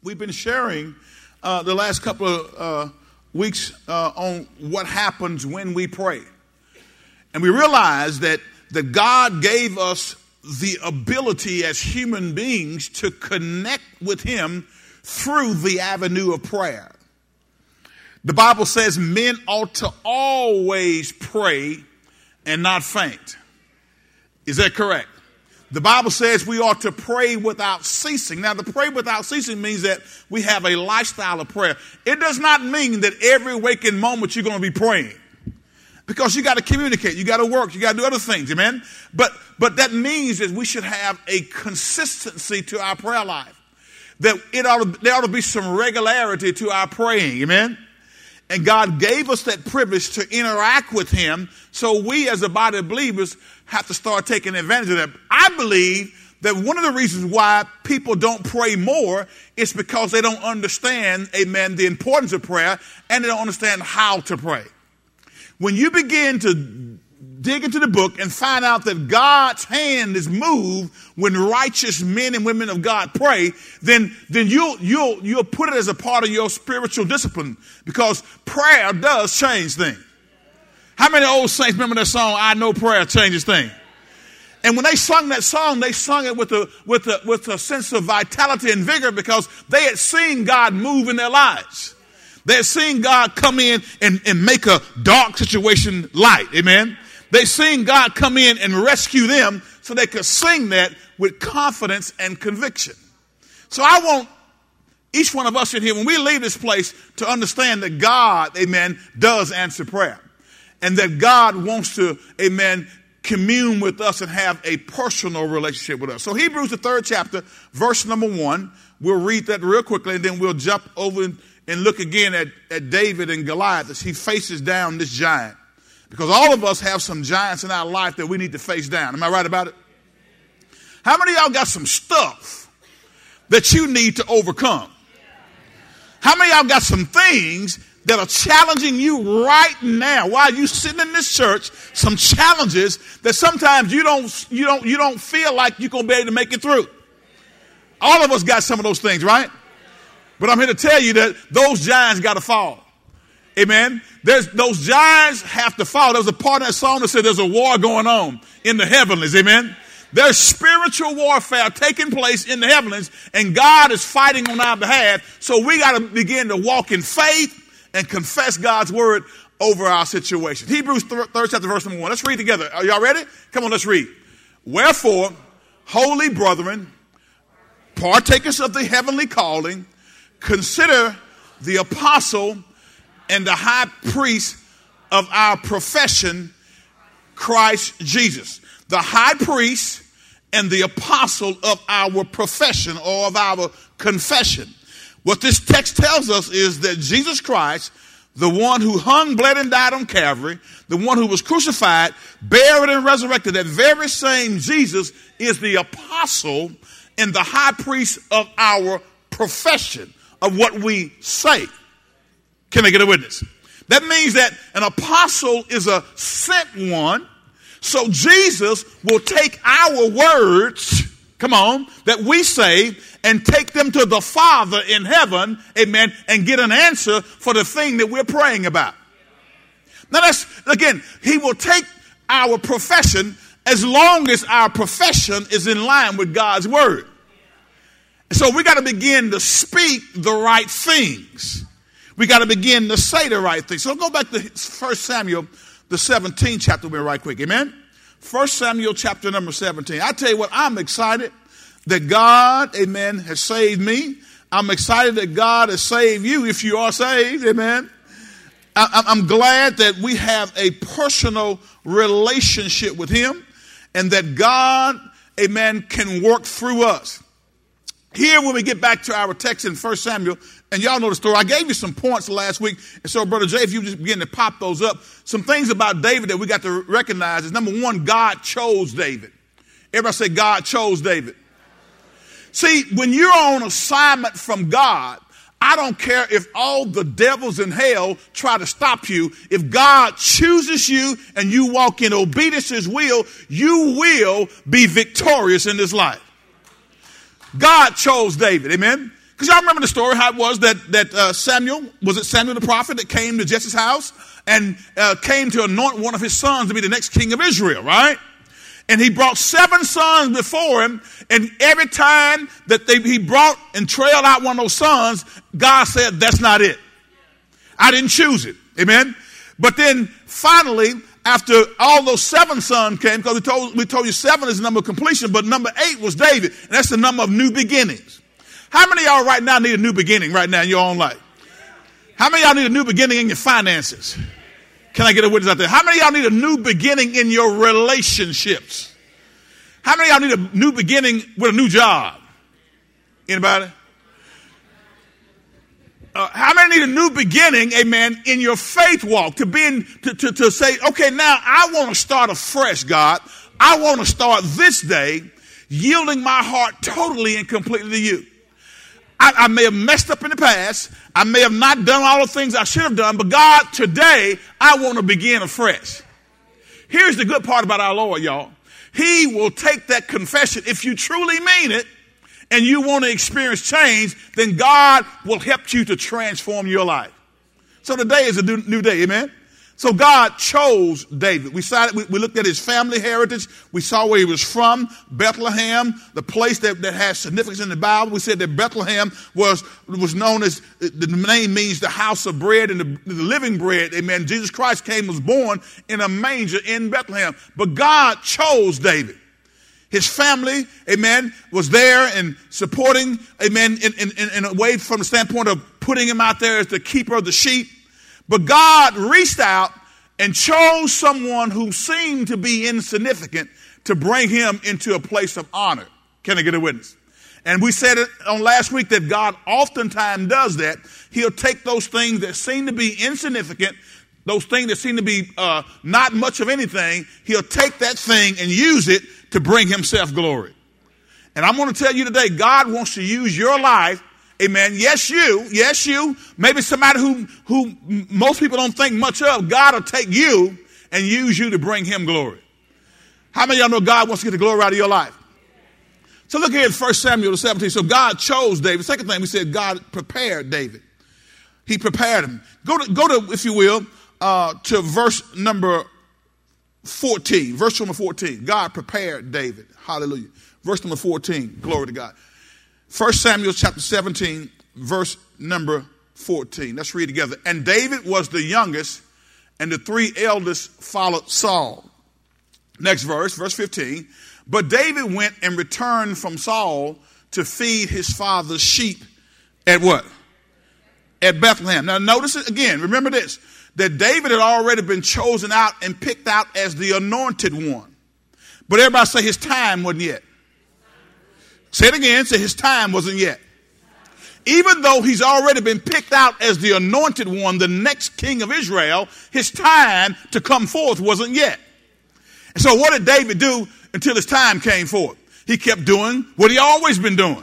We've been sharing uh, the last couple of uh, weeks uh, on what happens when we pray. And we realize that, that God gave us the ability as human beings to connect with Him through the avenue of prayer. The Bible says men ought to always pray and not faint. Is that correct? The Bible says we ought to pray without ceasing. Now, the pray without ceasing means that we have a lifestyle of prayer. It does not mean that every waking moment you're going to be praying. Because you got to communicate, you got to work, you got to do other things, amen? But, but that means that we should have a consistency to our prayer life. That it ought to, there ought to be some regularity to our praying, amen? And God gave us that privilege to interact with Him. So we as a body of believers have to start taking advantage of that. I believe that one of the reasons why people don't pray more is because they don't understand, amen, the importance of prayer and they don't understand how to pray. When you begin to dig into the book and find out that God's hand is moved when righteous men and women of God pray, then, then you'll, you'll, you'll put it as a part of your spiritual discipline because prayer does change things. How many old saints remember that song, I Know Prayer Changes Things? And when they sung that song, they sung it with a, with a, with a sense of vitality and vigor because they had seen God move in their lives. They had seen God come in and, and make a dark situation light. Amen. They seen God come in and rescue them so they could sing that with confidence and conviction. So I want each one of us in here, when we leave this place, to understand that God, amen, does answer prayer and that God wants to, amen, commune with us and have a personal relationship with us. So Hebrews, the third chapter, verse number one, we'll read that real quickly and then we'll jump over and look again at, at David and Goliath as he faces down this giant. Because all of us have some giants in our life that we need to face down. Am I right about it? How many y'all got some stuff that you need to overcome? How many y'all got some things that are challenging you right now while you sitting in this church some challenges that sometimes you don't you don't you don't feel like you're going to be able to make it through all of us got some of those things right but i'm here to tell you that those giants got to fall amen there's those giants have to fall there's a part of that song that said there's a war going on in the heavenlies amen there's spiritual warfare taking place in the heavens, and God is fighting on our behalf. So we got to begin to walk in faith and confess God's word over our situation. Hebrews 3rd chapter, verse number 1. Let's read together. Are y'all ready? Come on, let's read. Wherefore, holy brethren, partakers of the heavenly calling, consider the apostle and the high priest of our profession, Christ Jesus. The high priest and the apostle of our profession or of our confession. What this text tells us is that Jesus Christ, the one who hung, bled, and died on Calvary, the one who was crucified, buried, and resurrected, that very same Jesus is the apostle and the high priest of our profession, of what we say. Can I get a witness? That means that an apostle is a sent one. So Jesus will take our words, come on, that we say and take them to the Father in heaven, amen, and get an answer for the thing that we're praying about. Now that's, again, He will take our profession as long as our profession is in line with God's Word. So we got to begin to speak the right things. We got to begin to say the right things. So go back to 1 Samuel, the 17th chapter, right quick. Amen? 1 Samuel chapter number 17. I tell you what, I'm excited that God, amen, has saved me. I'm excited that God has saved you if you are saved, amen. I'm glad that we have a personal relationship with Him and that God, amen, can work through us. Here, when we get back to our text in 1 Samuel, and y'all know the story, I gave you some points last week. And so, Brother Jay, if you just begin to pop those up, some things about David that we got to recognize is number one, God chose David. Everybody say, God chose David. See, when you're on assignment from God, I don't care if all the devils in hell try to stop you. If God chooses you and you walk in obedience to his will, you will be victorious in this life. God chose David. Amen. Because y'all remember the story how it was that, that uh, Samuel, was it Samuel the prophet that came to Jesse's house and uh, came to anoint one of his sons to be the next king of Israel, right? And he brought seven sons before him, and every time that they, he brought and trailed out one of those sons, God said, That's not it. I didn't choose it. Amen. But then finally, after all those seven sons came, because we told, we told you seven is the number of completion, but number eight was David, and that's the number of new beginnings. How many y'all right now need a new beginning right now in your own life? How many y'all need a new beginning in your finances? Can I get a witness out there? How many y'all need a new beginning in your relationships? How many y'all need a new beginning with a new job? Anybody? Uh, how many need a new beginning, amen, in your faith walk to be in, to, to, to say, okay, now I want to start afresh, God. I want to start this day yielding my heart totally and completely to you. I, I, may have messed up in the past. I may have not done all the things I should have done, but God, today, I want to begin afresh. Here's the good part about our Lord, y'all. He will take that confession. If you truly mean it and you want to experience change, then God will help you to transform your life. So today is a new day, amen? So God chose David. We, saw, we, we, looked at his family heritage. We saw where he was from, Bethlehem, the place that, that has significance in the Bible. We said that Bethlehem was, was known as, the name means the house of bread and the, the living bread. Amen. Jesus Christ came, was born in a manger in Bethlehem. But God chose David. His family, amen, was there and supporting, amen, in, in, in a way from the standpoint of putting him out there as the keeper of the sheep but God reached out and chose someone who seemed to be insignificant to bring him into a place of honor. Can I get a witness? And we said it on last week that God oftentimes does that. He'll take those things that seem to be insignificant, those things that seem to be uh, not much of anything, he'll take that thing and use it to bring himself glory. And I'm going to tell you today, God wants to use your life Amen. Yes, you. Yes, you. Maybe somebody who, who most people don't think much of. God will take you and use you to bring him glory. How many of y'all know God wants to get the glory out of your life? So look here in 1 Samuel 17. So God chose David. Second thing we said, God prepared David. He prepared him. Go to, go to if you will, uh, to verse number 14. Verse number 14. God prepared David. Hallelujah. Verse number 14. Glory to God. 1 Samuel chapter 17, verse number 14. Let's read together. And David was the youngest, and the three eldest followed Saul. Next verse, verse 15. But David went and returned from Saul to feed his father's sheep at what? At Bethlehem. Now, notice it again. Remember this that David had already been chosen out and picked out as the anointed one. But everybody say his time wasn't yet. Say it again. Say his time wasn't yet. Even though he's already been picked out as the anointed one, the next king of Israel, his time to come forth wasn't yet. And so what did David do until his time came forth? He kept doing what he always been doing.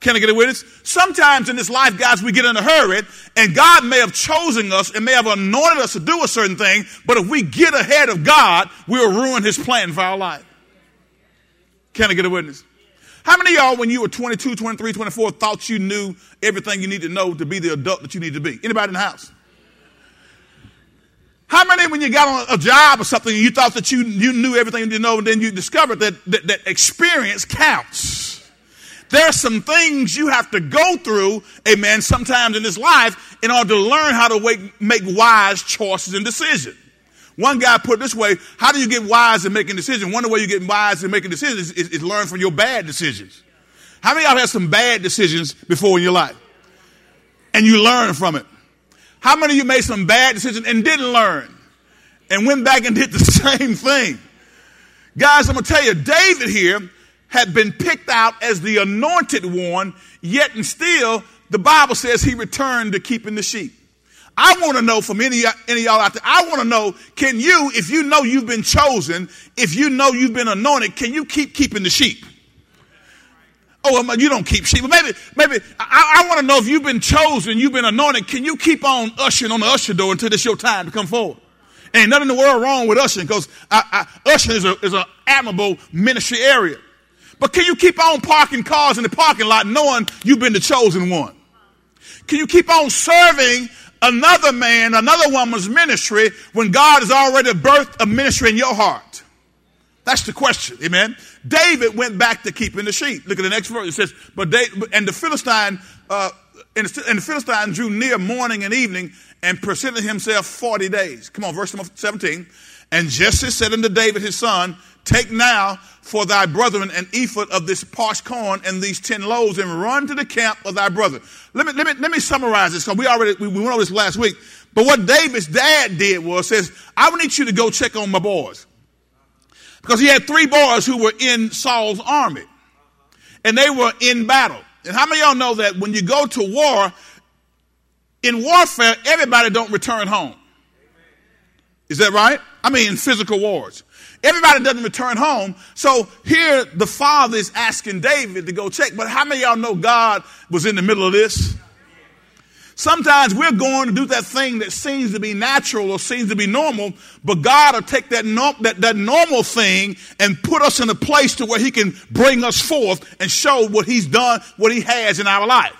Can I get a witness? Sometimes in this life, guys, we get in a hurry, and God may have chosen us and may have anointed us to do a certain thing, but if we get ahead of God, we'll ruin his plan for our life. Can I get a witness? How many y'all, when you were 22, 23, 24, thought you knew everything you need to know to be the adult that you need to be? Anybody in the house? How many, when you got on a job or something, you thought that you, you knew everything you know, and then you discovered that, that, that experience counts? There are some things you have to go through, amen, sometimes in this life in order to learn how to make wise choices and decisions. One guy put it this way How do you get wise in making decisions? One of the way you get wise in making decisions is, is, is learn from your bad decisions. How many of y'all had some bad decisions before in your life? And you learn from it. How many of you made some bad decisions and didn't learn? And went back and did the same thing? Guys, I'm going to tell you, David here had been picked out as the anointed one, yet and still, the Bible says he returned to keeping the sheep. I want to know from any, any y'all out there, I want to know, can you, if you know you've been chosen, if you know you've been anointed, can you keep keeping the sheep? Oh, you don't keep sheep. Maybe, maybe I, I want to know if you've been chosen, you've been anointed. Can you keep on ushering on the usher door until it's your time to come forward? Ain't nothing in the world wrong with ushering because ushering is, a, is an admirable ministry area. But can you keep on parking cars in the parking lot knowing you've been the chosen one? Can you keep on serving another man, another woman's ministry when God has already birthed a ministry in your heart? That's the question. Amen. David went back to keeping the sheep. Look at the next verse. It says, but and the Philistine, uh, and the Philistine drew near morning and evening and presented himself 40 days. Come on, verse number 17. And Jesse said unto David his son, Take now for thy brethren an ephah of this parched corn and these ten loaves and run to the camp of thy brother. Let me, let me, let me summarize this because we already, we, we went over this last week. But what David's dad did was says, I need you to go check on my boys. Because he had three boys who were in Saul's army and they were in battle. And how many of y'all know that when you go to war, in warfare, everybody don't return home. Is that right? I mean, in physical wars. Everybody doesn't return home. So here the father is asking David to go check. But how many y'all know God was in the middle of this? Sometimes we're going to do that thing that seems to be natural or seems to be normal, but God will take that, no, that, that normal thing and put us in a place to where He can bring us forth and show what He's done, what He has in our life.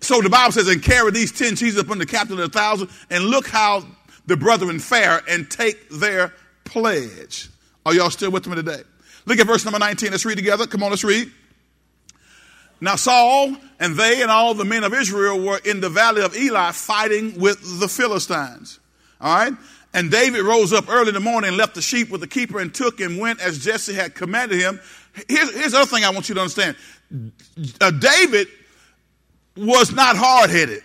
So the Bible says, and carry these ten cheeses upon the captain of the thousand, and look how the brethren fare and take their pledge. Are y'all still with me today? Look at verse number 19. Let's read together. Come on, let's read. Now Saul and they and all the men of Israel were in the valley of Elah fighting with the Philistines. All right? And David rose up early in the morning and left the sheep with the keeper and took and went as Jesse had commanded him. Here's, here's the other thing I want you to understand. Uh, David was not hard headed.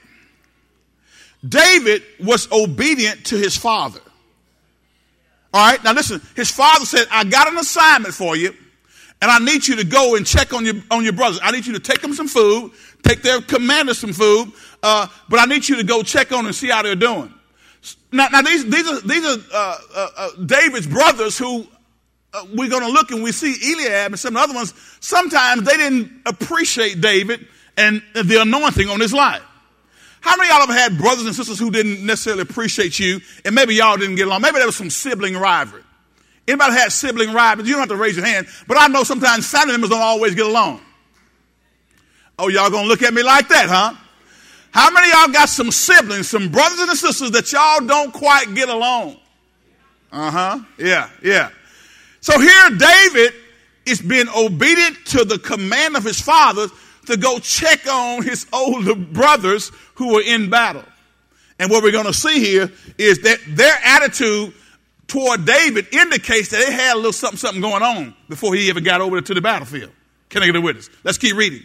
David was obedient to his father. All right, now listen, his father said, I got an assignment for you, and I need you to go and check on your, on your brothers. I need you to take them some food, take their commander some food, uh, but I need you to go check on and see how they're doing. Now, now these, these are, these are uh, uh, uh David's brothers who uh, we're going to look and we see Eliab and some other ones. Sometimes they didn't appreciate David and the anointing on his life. How many y'all have had brothers and sisters who didn't necessarily appreciate you and maybe y'all didn't get along? Maybe there was some sibling rivalry. Anybody had sibling rivalry? You don't have to raise your hand, but I know sometimes family members don't always get along. Oh, y'all gonna look at me like that, huh? How many y'all got some siblings, some brothers and sisters that y'all don't quite get along? Uh huh. Yeah, yeah. So here David is being obedient to the command of his father to go check on his older brothers who were in battle. And what we're going to see here is that their attitude toward David indicates that they had a little something, something going on before he ever got over to the battlefield. Can I get a witness? Let's keep reading.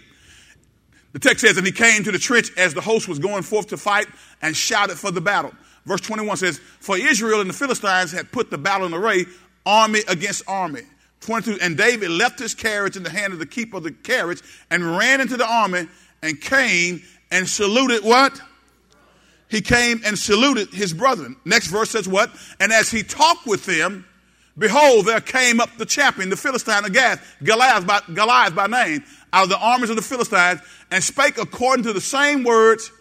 The text says, And he came to the trench as the host was going forth to fight and shouted for the battle. Verse 21 says, For Israel and the Philistines had put the battle in array, army against army. 22, and David left his carriage in the hand of the keeper of the carriage and ran into the army and came and saluted what? He came and saluted his brethren. Next verse says what? And as he talked with them, behold, there came up the champion, the Philistine of Gath, Goliath by, Goliath by name, out of the armies of the Philistines, and spake according to the same words.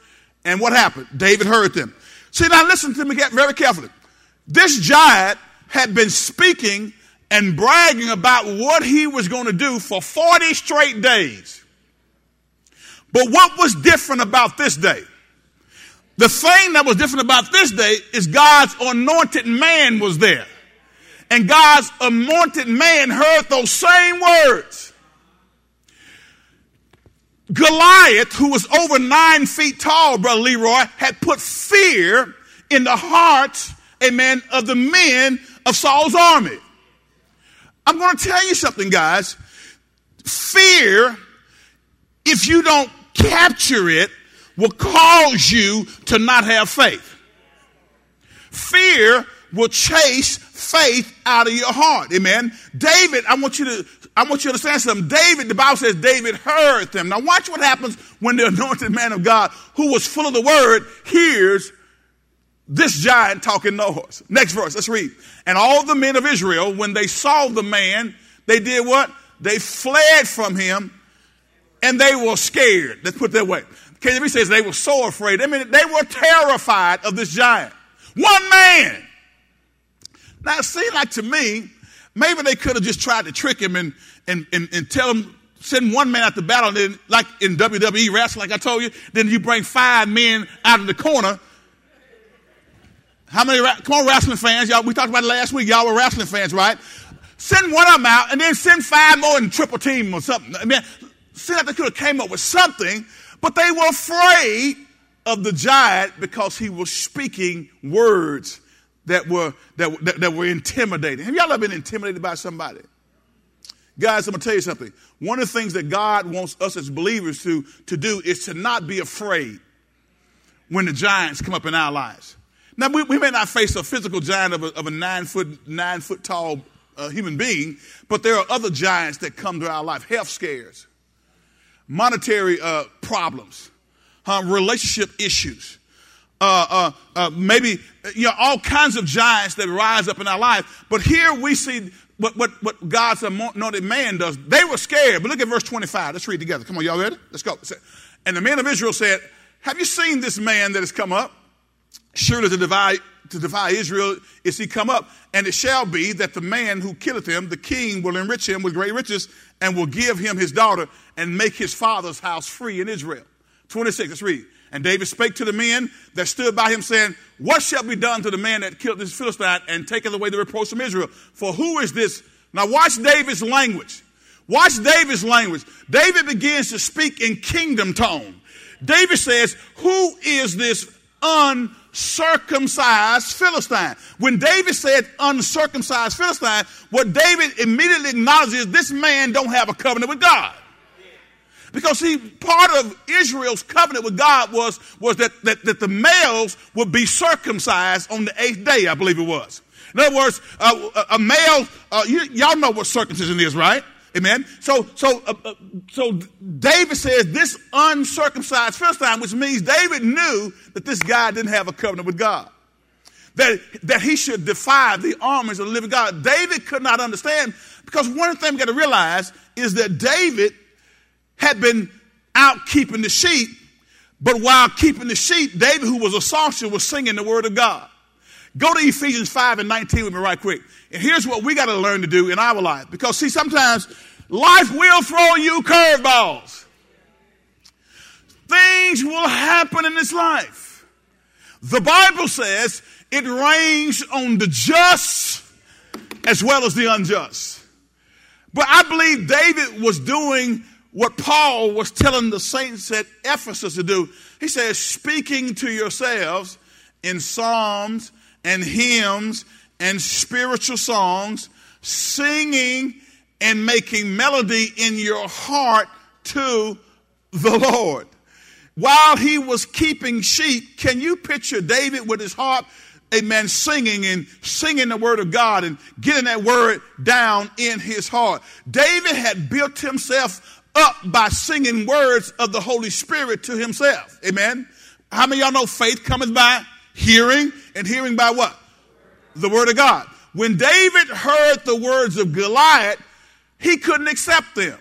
And what happened? David heard them. See, now listen to me very carefully. This giant had been speaking and bragging about what he was going to do for 40 straight days. But what was different about this day? The thing that was different about this day is God's anointed man was there. And God's anointed man heard those same words. Goliath, who was over nine feet tall, Brother Leroy, had put fear in the hearts, amen, of the men of Saul's army. I'm going to tell you something, guys. Fear, if you don't capture it, will cause you to not have faith. Fear will chase faith out of your heart. Amen. David, I want you to I want you to understand something. David, the Bible says David heard them. Now watch what happens when the anointed man of God, who was full of the word, hears this giant talking noise. Next verse, let's read. And all the men of Israel, when they saw the man, they did what? They fled from him and they were scared. Let's put it that way. KJV says they were so afraid. I mean, they were terrified of this giant. One man. Now, it seemed like to me, maybe they could have just tried to trick him and, and, and, and tell him, send one man out to battle, and then, like in WWE wrestling, like I told you, then you bring five men out of the corner. How many, come on, wrestling fans, y'all, we talked about it last week, y'all were wrestling fans, right? Send one of them out, and then send five more and triple team or something. I mean, see like they could have came up with something, but they were afraid of the giant because he was speaking words that were, that, that, that were intimidating. Have y'all ever been intimidated by somebody? Guys, I'm going to tell you something. One of the things that God wants us as believers to, to do is to not be afraid when the giants come up in our lives. Now, we, we may not face a physical giant of a, of a nine foot, nine foot tall uh, human being, but there are other giants that come to our life health scares, monetary uh, problems, uh, relationship issues. Uh, uh, uh, maybe you know all kinds of giants that rise up in our life. But here we see what, what, what God's anointed man does. They were scared. But look at verse 25. Let's read together. Come on, y'all ready? Let's go. And the men of Israel said, Have you seen this man that has come up? Surely to divide to defy Israel is he come up, and it shall be that the man who killeth him, the king, will enrich him with great riches, and will give him his daughter, and make his father's house free in Israel. 26, let's read. And David spake to the men that stood by him, saying, What shall be done to the man that killed this Philistine and taketh away the reproach from Israel? For who is this? Now watch David's language. Watch David's language. David begins to speak in kingdom tone. David says, Who is this uncircumcised Philistine? When David said uncircumcised Philistine, what David immediately acknowledges this man don't have a covenant with God. Because see, part of Israel's covenant with God was, was that, that, that the males would be circumcised on the eighth day, I believe it was. In other words, uh, a male, uh, you, y'all know what circumcision is, right? Amen. So, so, uh, uh, so David says this uncircumcised Philistine, which means David knew that this guy didn't have a covenant with God. That, that he should defy the armies of the living God. David could not understand because one thing we got to realize is that David had been out keeping the sheep, but while keeping the sheep, David, who was a songster, was singing the word of God. Go to Ephesians 5 and 19 with me right quick. And here's what we got to learn to do in our life. Because see, sometimes life will throw you curveballs. Things will happen in this life. The Bible says it rains on the just as well as the unjust. But I believe David was doing what Paul was telling the saints at Ephesus to do. He says, speaking to yourselves in psalms and hymns and spiritual songs, singing and making melody in your heart to the Lord. While he was keeping sheep, can you picture David with his harp amen, singing and singing the word of God and getting that word down in his heart. David had built himself up by singing words of the Holy Spirit to himself. Amen. How many y'all know faith cometh by hearing and hearing by what? The word of God. When David heard the words of Goliath, he couldn't accept them.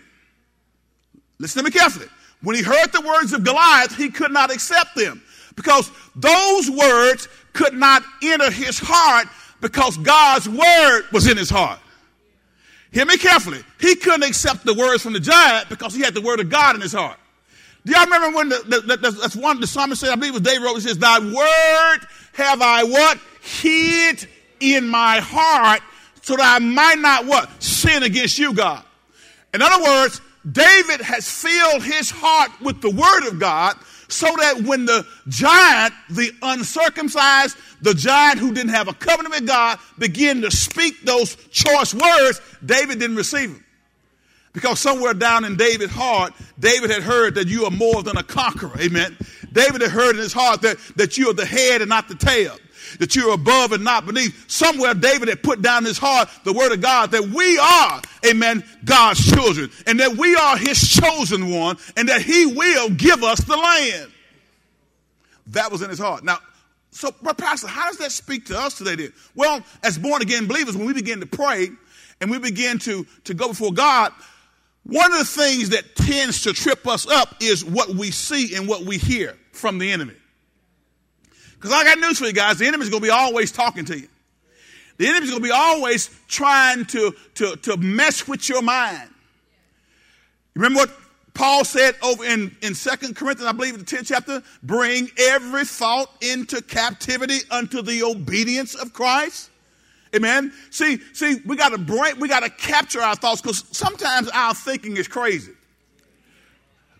Listen to me carefully. When he heard the words of Goliath, he could not accept them because those words could not enter his heart because God's word was in his heart. Hear me carefully. He couldn't accept the words from the giant because he had the word of God in his heart. Do y'all remember when the, the, the, that's one the psalmist said, I believe it was David wrote, it says, Thy word have I what? Hid in my heart so that I might not what? Sin against you, God. In other words, David has filled his heart with the word of God so that when the giant, the uncircumcised, the giant who didn't have a covenant with God, began to speak those choice words, David didn't receive them. Because somewhere down in David's heart, David had heard that you are more than a conqueror. Amen. David had heard in his heart that, that you are the head and not the tail that you're above and not beneath. Somewhere David had put down his heart the word of God that we are, amen, God's children and that we are his chosen one and that he will give us the land. That was in his heart. Now, so, but Pastor, how does that speak to us today then? Well, as born again believers, when we begin to pray and we begin to, to go before God, one of the things that tends to trip us up is what we see and what we hear from the enemy. Because I got news for you guys. The enemy's going to be always talking to you. The enemy's going to be always trying to, to, to mess with your mind. You Remember what Paul said over in, in 2 Corinthians, I believe, the 10th chapter? Bring every thought into captivity unto the obedience of Christ. Amen. See, see, we got to break, we got to capture our thoughts because sometimes our thinking is crazy.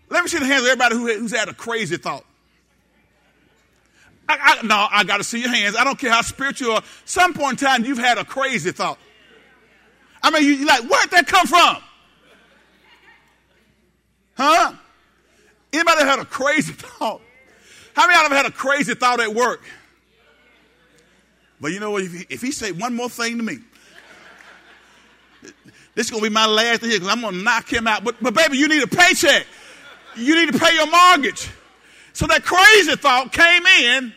Let me see the hands of everybody who, who's had a crazy thought. I, I, no, I got to see your hands. I don't care how spiritual you are. Some point in time, you've had a crazy thought. I mean, you, are like, where'd that come from? Huh? Anybody had a crazy thought? How many of have had a crazy thought at work? But you know what? If he, if he say one more thing to me, this is going to be my last thing here because I'm going to knock him out. But, but baby, you need a paycheck. You need to pay your mortgage. So that crazy thought came in,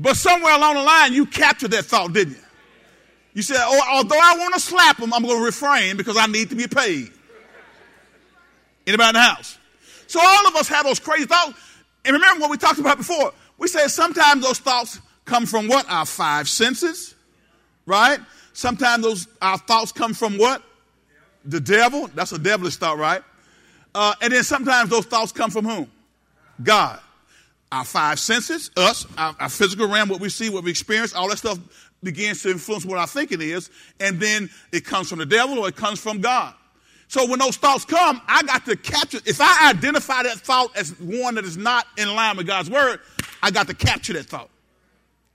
but somewhere along the line, you captured that thought, didn't you? You said, oh, although I want to slap him, I'm going to refrain because I need to be paid. Anybody in the house? So all of us have those crazy thoughts. And remember what we talked about before. We said sometimes those thoughts come from what? Our five senses, right? Sometimes those our thoughts come from what? The devil. That's a devilish thought, right? Uh, and then sometimes those thoughts come from whom? God. Our five senses, us, our, our, physical realm, what we see, what we experience, all that stuff begins to influence what our thinking is, and then it comes from the devil or it comes from God. So when those thoughts come, I got to capture. If I identify that thought as one that is not in line with God's word, I got to capture that thought.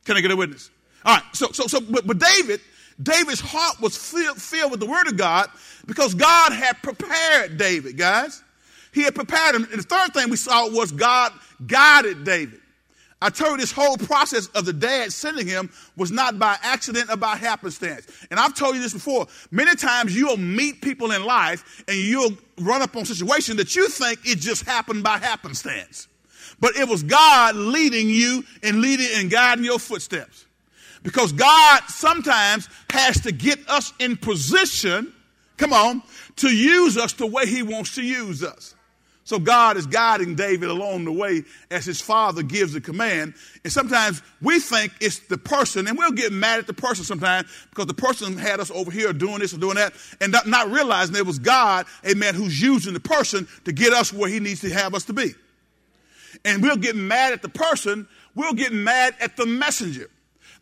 Can I get a witness? All right. So, so, so, but, but David, David's heart was filled, filled with the word of God because God had prepared David, guys. He had prepared him. And the third thing we saw was God guided David. I told you this whole process of the dad sending him was not by accident or by happenstance. And I've told you this before. Many times you'll meet people in life and you'll run up on situations that you think it just happened by happenstance. But it was God leading you and leading and guiding your footsteps. Because God sometimes has to get us in position, come on, to use us the way he wants to use us. So God is guiding David along the way as his father gives the command. And sometimes we think it's the person, and we'll get mad at the person sometimes because the person had us over here doing this or doing that, and not, not realizing it was God, amen, who's using the person to get us where he needs to have us to be. And we'll get mad at the person, we'll get mad at the messenger.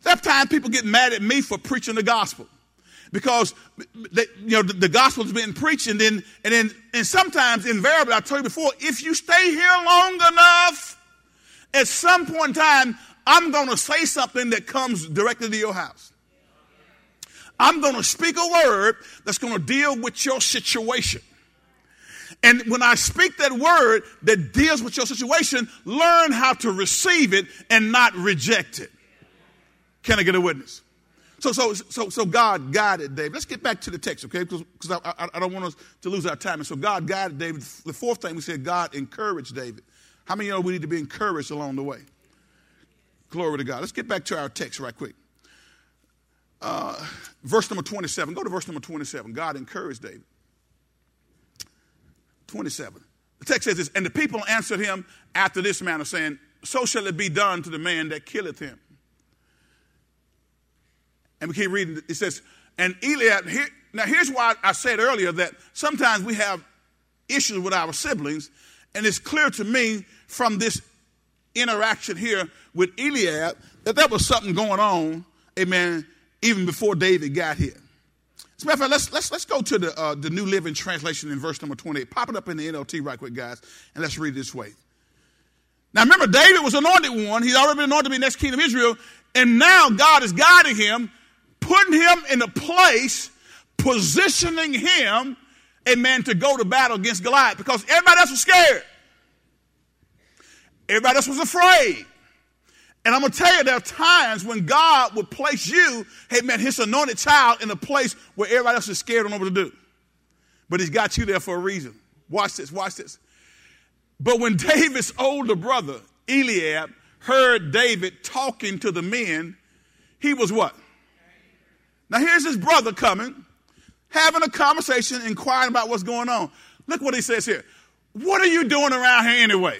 That time people get mad at me for preaching the gospel because they, you know the, the gospel's been preached, and then and then and sometimes invariably, I told you before, if you stay here long enough, at some point in time, I'm going to say something that comes directly to your house. I'm going to speak a word that's going to deal with your situation. And when I speak that word that deals with your situation, learn how to receive it and not reject it. Can I get a witness? So, so, so, so God guided David. Let's get back to the text, okay? Because I, I, I, don't want us to lose our time. And so God guided David. The fourth thing we said, God encouraged David. How many of you know we need to be encouraged along the way? Glory to God. Let's get back to our text right quick. Uh, verse number 27. Go to verse number 27. God encouraged David. 27. The text says this, and the people answered him after this manner, saying, So shall it be done to the man that killeth him. And we keep reading. It says, and Eliab, here, now here's why I said earlier that sometimes we have issues with our siblings, and it's clear to me from this interaction here with Eliab that there was something going on, amen, even before David got here. As a matter of fact, let's, let's, let's go to the, uh, the New Living Translation in verse number 28. Pop it up in the NLT right quick, guys, and let's read it this way. Now remember, David was anointed one. He's already been anointed to be next king of Israel, and now God is guiding him putting him in a place, positioning him, amen, to go to battle against Goliath because everybody else was scared. Everybody else was afraid. And I'm going to tell you, there are times when God will place you, hey man, his anointed child in a place where everybody else is scared and know what to do. But he's got you there for a reason. Watch this, watch this. But when David's older brother, Eliab, heard David talking to the men, he was what? Now here's his brother coming, having a conversation, inquiring about what's going on. Look what he says here. What are you doing around here anyway?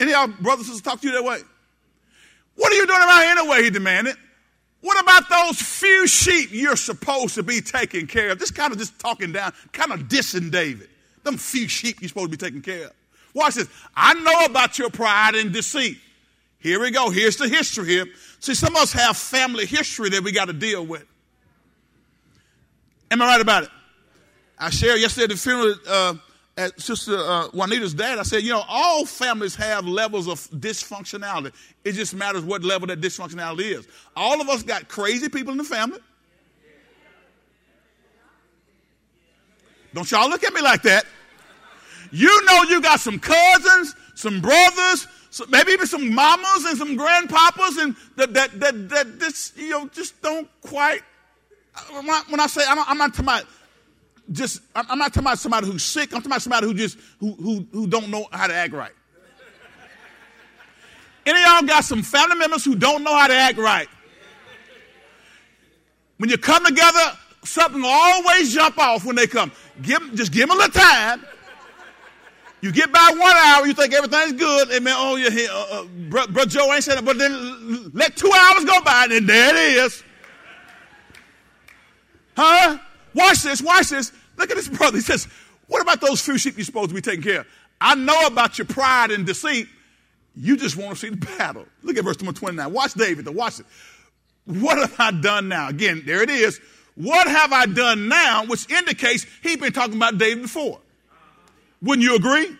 Any of y'all brothers and sisters talk to you that way? What are you doing around here anyway? He demanded. What about those few sheep you're supposed to be taking care of? Just kind of just talking down, kind of dissing David. Them few sheep you're supposed to be taking care of. Watch this. I know about your pride and deceit. Here we go. Here's the history here. See, some of us have family history that we got to deal with. Am I right about it? I shared yesterday at the funeral uh, at Sister uh, Juanita's dad. I said, you know, all families have levels of dysfunctionality. It just matters what level that dysfunctionality is. All of us got crazy people in the family. Don't y'all look at me like that. You know you got some cousins, some brothers, so maybe even some mamas and some grandpapas, and that that that, that this you know just don't quite. When I, when I say I'm, I'm not talking about just I'm not talking about somebody who's sick. I'm talking about somebody who just who who who don't know how to act right. Any of y'all got some family members who don't know how to act right? When you come together, something always jump off when they come. Give, just give them a little time. You get by one hour, you think everything's good, and man, oh yeah, uh, uh, bro, bro, Joe ain't saying it, but then let two hours go by, and then there it is. Huh? Watch this, watch this. Look at this brother. He says, What about those few sheep you're supposed to be taking care of? I know about your pride and deceit. You just want to see the battle. Look at verse number 29. Watch David, though. Watch it. What have I done now? Again, there it is. What have I done now? Which indicates he's been talking about David before. Wouldn't you agree?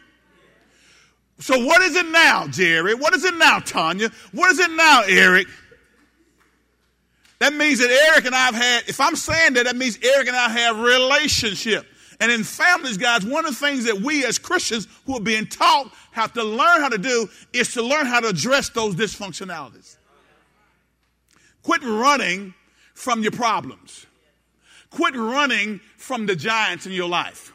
So, what is it now, Jerry? What is it now, Tanya? What is it now, Eric? That means that Eric and I have had, if I'm saying that, that means Eric and I have relationship. And in families, guys, one of the things that we as Christians who are being taught have to learn how to do is to learn how to address those dysfunctionalities. Quit running from your problems. Quit running from the giants in your life.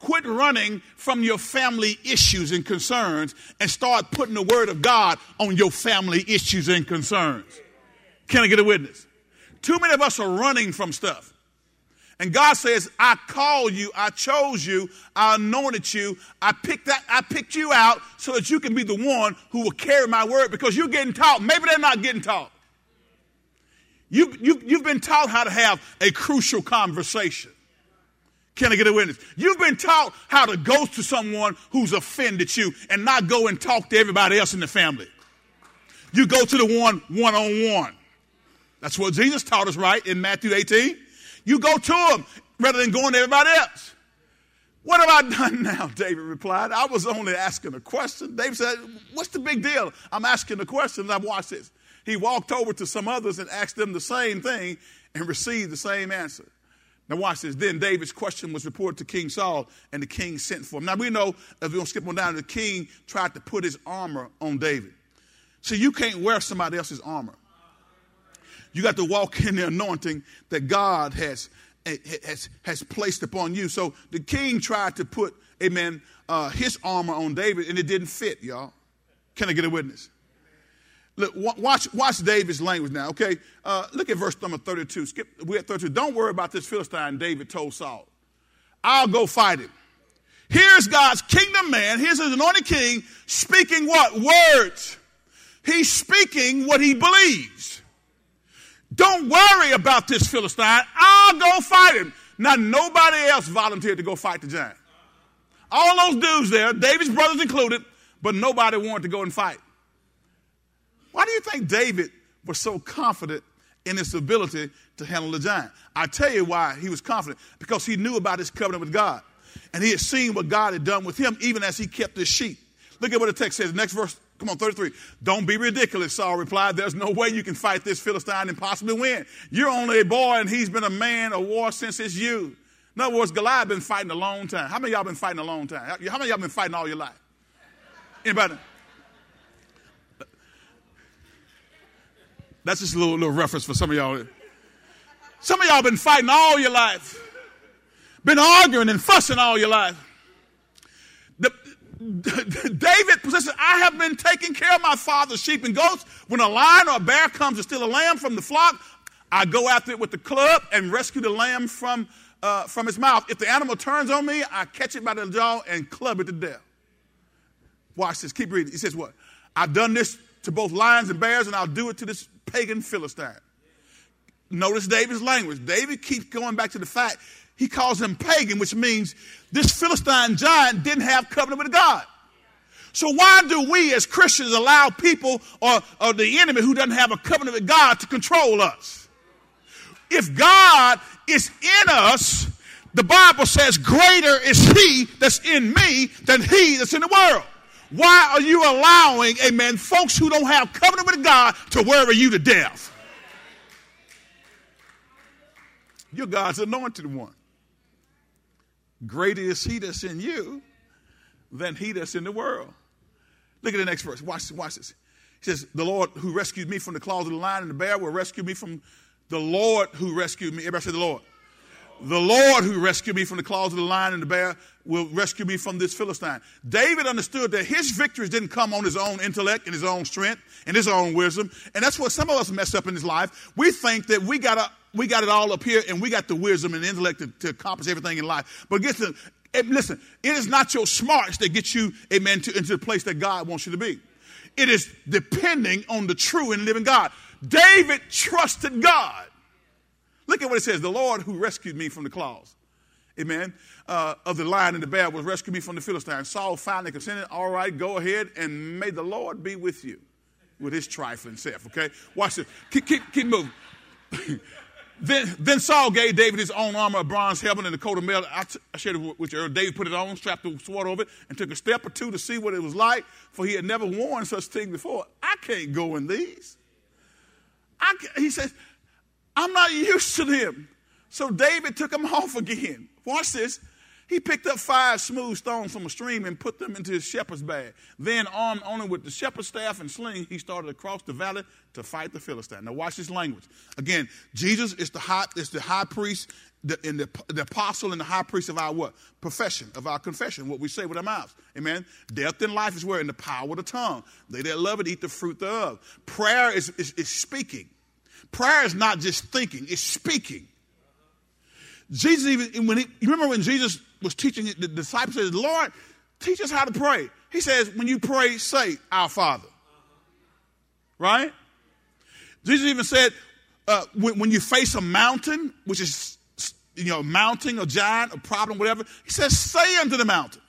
Quit running from your family issues and concerns and start putting the word of God on your family issues and concerns. Can I get a witness? Too many of us are running from stuff. And God says, I called you, I chose you, I anointed you, I picked that, I picked you out so that you can be the one who will carry my word because you're getting taught. Maybe they're not getting taught. You, you, you've been taught how to have a crucial conversation. Can I get a witness? You've been taught how to go to someone who's offended you and not go and talk to everybody else in the family. You go to the one one on one. That's what Jesus taught us, right, in Matthew 18. You go to him rather than going to everybody else. What have I done now? David replied. I was only asking a question. David said, What's the big deal? I'm asking a question. And I watched this. He walked over to some others and asked them the same thing and received the same answer. Now watch this. Then David's question was reported to King Saul, and the king sent for him. Now we know, if we're going to skip on down, the king tried to put his armor on David. See, you can't wear somebody else's armor. You got to walk in the anointing that God has, has, has placed upon you. So the king tried to put, amen, uh, his armor on David, and it didn't fit, y'all. Can I get a witness? Look, watch, watch David's language now, okay? Uh, look at verse number 32. Skip, we're at 32. Don't worry about this Philistine, David told Saul. I'll go fight him. Here's God's kingdom man. Here's his anointed king speaking what? Words. He's speaking what he believes. Don't worry about this Philistine. I'll go fight him. Now, nobody else volunteered to go fight the giant. All those dudes there, David's brothers included, but nobody wanted to go and fight. Why do you think David was so confident in his ability to handle the giant? I tell you why he was confident. Because he knew about his covenant with God. And he had seen what God had done with him, even as he kept his sheep. Look at what the text says. Next verse, come on, 33. Don't be ridiculous, Saul replied. There's no way you can fight this Philistine and possibly win. You're only a boy, and he's been a man of war since his youth. In other words, Goliath been fighting a long time. How many y'all been fighting a long time? How many y'all been fighting all your life? Anybody? That's just a little, little reference for some of y'all. Some of y'all been fighting all your life, been arguing and fussing all your life. The, David says, I have been taking care of my father's sheep and goats. When a lion or a bear comes to steal a lamb from the flock, I go after it with the club and rescue the lamb from, uh, from its mouth. If the animal turns on me, I catch it by the jaw and club it to death. Watch this. Keep reading. He says, What? I've done this to both lions and bears, and I'll do it to this pagan Philistine. notice David's language. David keeps going back to the fact he calls him pagan, which means this Philistine giant didn't have covenant with God. So why do we as Christians allow people or, or the enemy who doesn't have a covenant with God to control us? If God is in us, the Bible says, greater is he that's in me than he that's in the world. Why are you allowing, amen, folks who don't have covenant with God to worry you to death? You're God's anointed one. Greater is he that's in you than he that's in the world. Look at the next verse. Watch, watch this. He says, The Lord who rescued me from the claws of the lion and the bear will rescue me from the Lord who rescued me. Everybody say the Lord. The Lord who rescued me from the claws of the lion and the bear will rescue me from this Philistine. David understood that his victories didn't come on his own intellect and his own strength and his own wisdom. And that's what some of us mess up in this life. We think that we got a, we got it all up here and we got the wisdom and the intellect to, to accomplish everything in life. But get to, eh, listen, it is not your smarts that get you, amen, to, into the place that God wants you to be. It is depending on the true and living God. David trusted God. Look at what it says the Lord who rescued me from the claws, amen, uh, of the lion and the bear was rescued me from the Philistine. Saul finally consented, all right, go ahead, and may the Lord be with you with his trifling self, okay? Watch this. Keep, keep, keep moving. Then, then Saul gave David his own armor, a bronze helmet, and a coat of mail. I, t- I shared it with you. earlier. David put it on, strapped the sword over it, and took a step or two to see what it was like, for he had never worn such thing before. I can't go in these. I, he says, I'm not used to them. So David took them off again. Watch this. He picked up five smooth stones from a stream and put them into his shepherd's bag. Then, armed only with the shepherd's staff and sling, he started across the valley to fight the Philistine. Now, watch this language. Again, Jesus is the high, is the high priest the, and the, the apostle and the high priest of our what? Profession, of our confession, what we say with our mouths. Amen. Death and life is where in the power of the tongue. They that love it eat the fruit thereof. Prayer is, is, is speaking. Prayer is not just thinking, it's speaking. Jesus even when he you remember when Jesus was teaching the disciples says, Lord, teach us how to pray. He says, when you pray, say, Our Father. Right? Jesus even said, uh, when, when, you face a mountain, which is, you know, mounting, a giant, a problem, whatever, he says, say unto the mountain,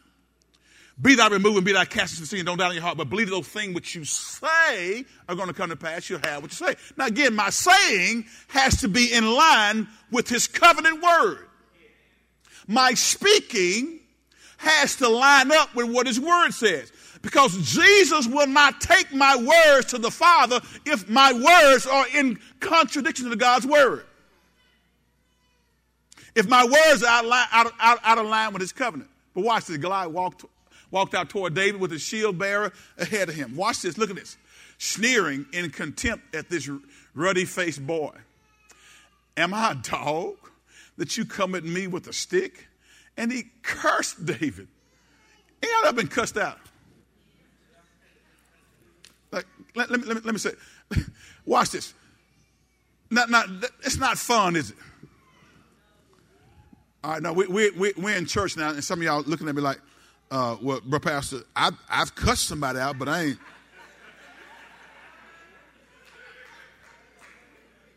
be thou removed and be thou cast into the sea and don't doubt in your heart, but believe those things which you say are going to come to pass. You'll have what you say. Now again, my saying has to be in line with his covenant word my speaking has to line up with what his word says. Because Jesus will not take my words to the Father if my words are in contradiction to God's word. If my words are out, out, out, out of line with his covenant. But watch this. Goliath walked, walked out toward David with his shield bearer ahead of him. Watch this. Look at this. Sneering in contempt at this ruddy faced boy. Am I a dog that you come at me with a stick? And he cursed David. He ought to have been cussed out. Like, let, let, me, let, me, let me say, watch this. Not, not, it's not fun, is it? All right, now we, we, we, we're in church now, and some of y'all looking at me like, uh, well, bro, Pastor, I, I've cussed somebody out, but I ain't.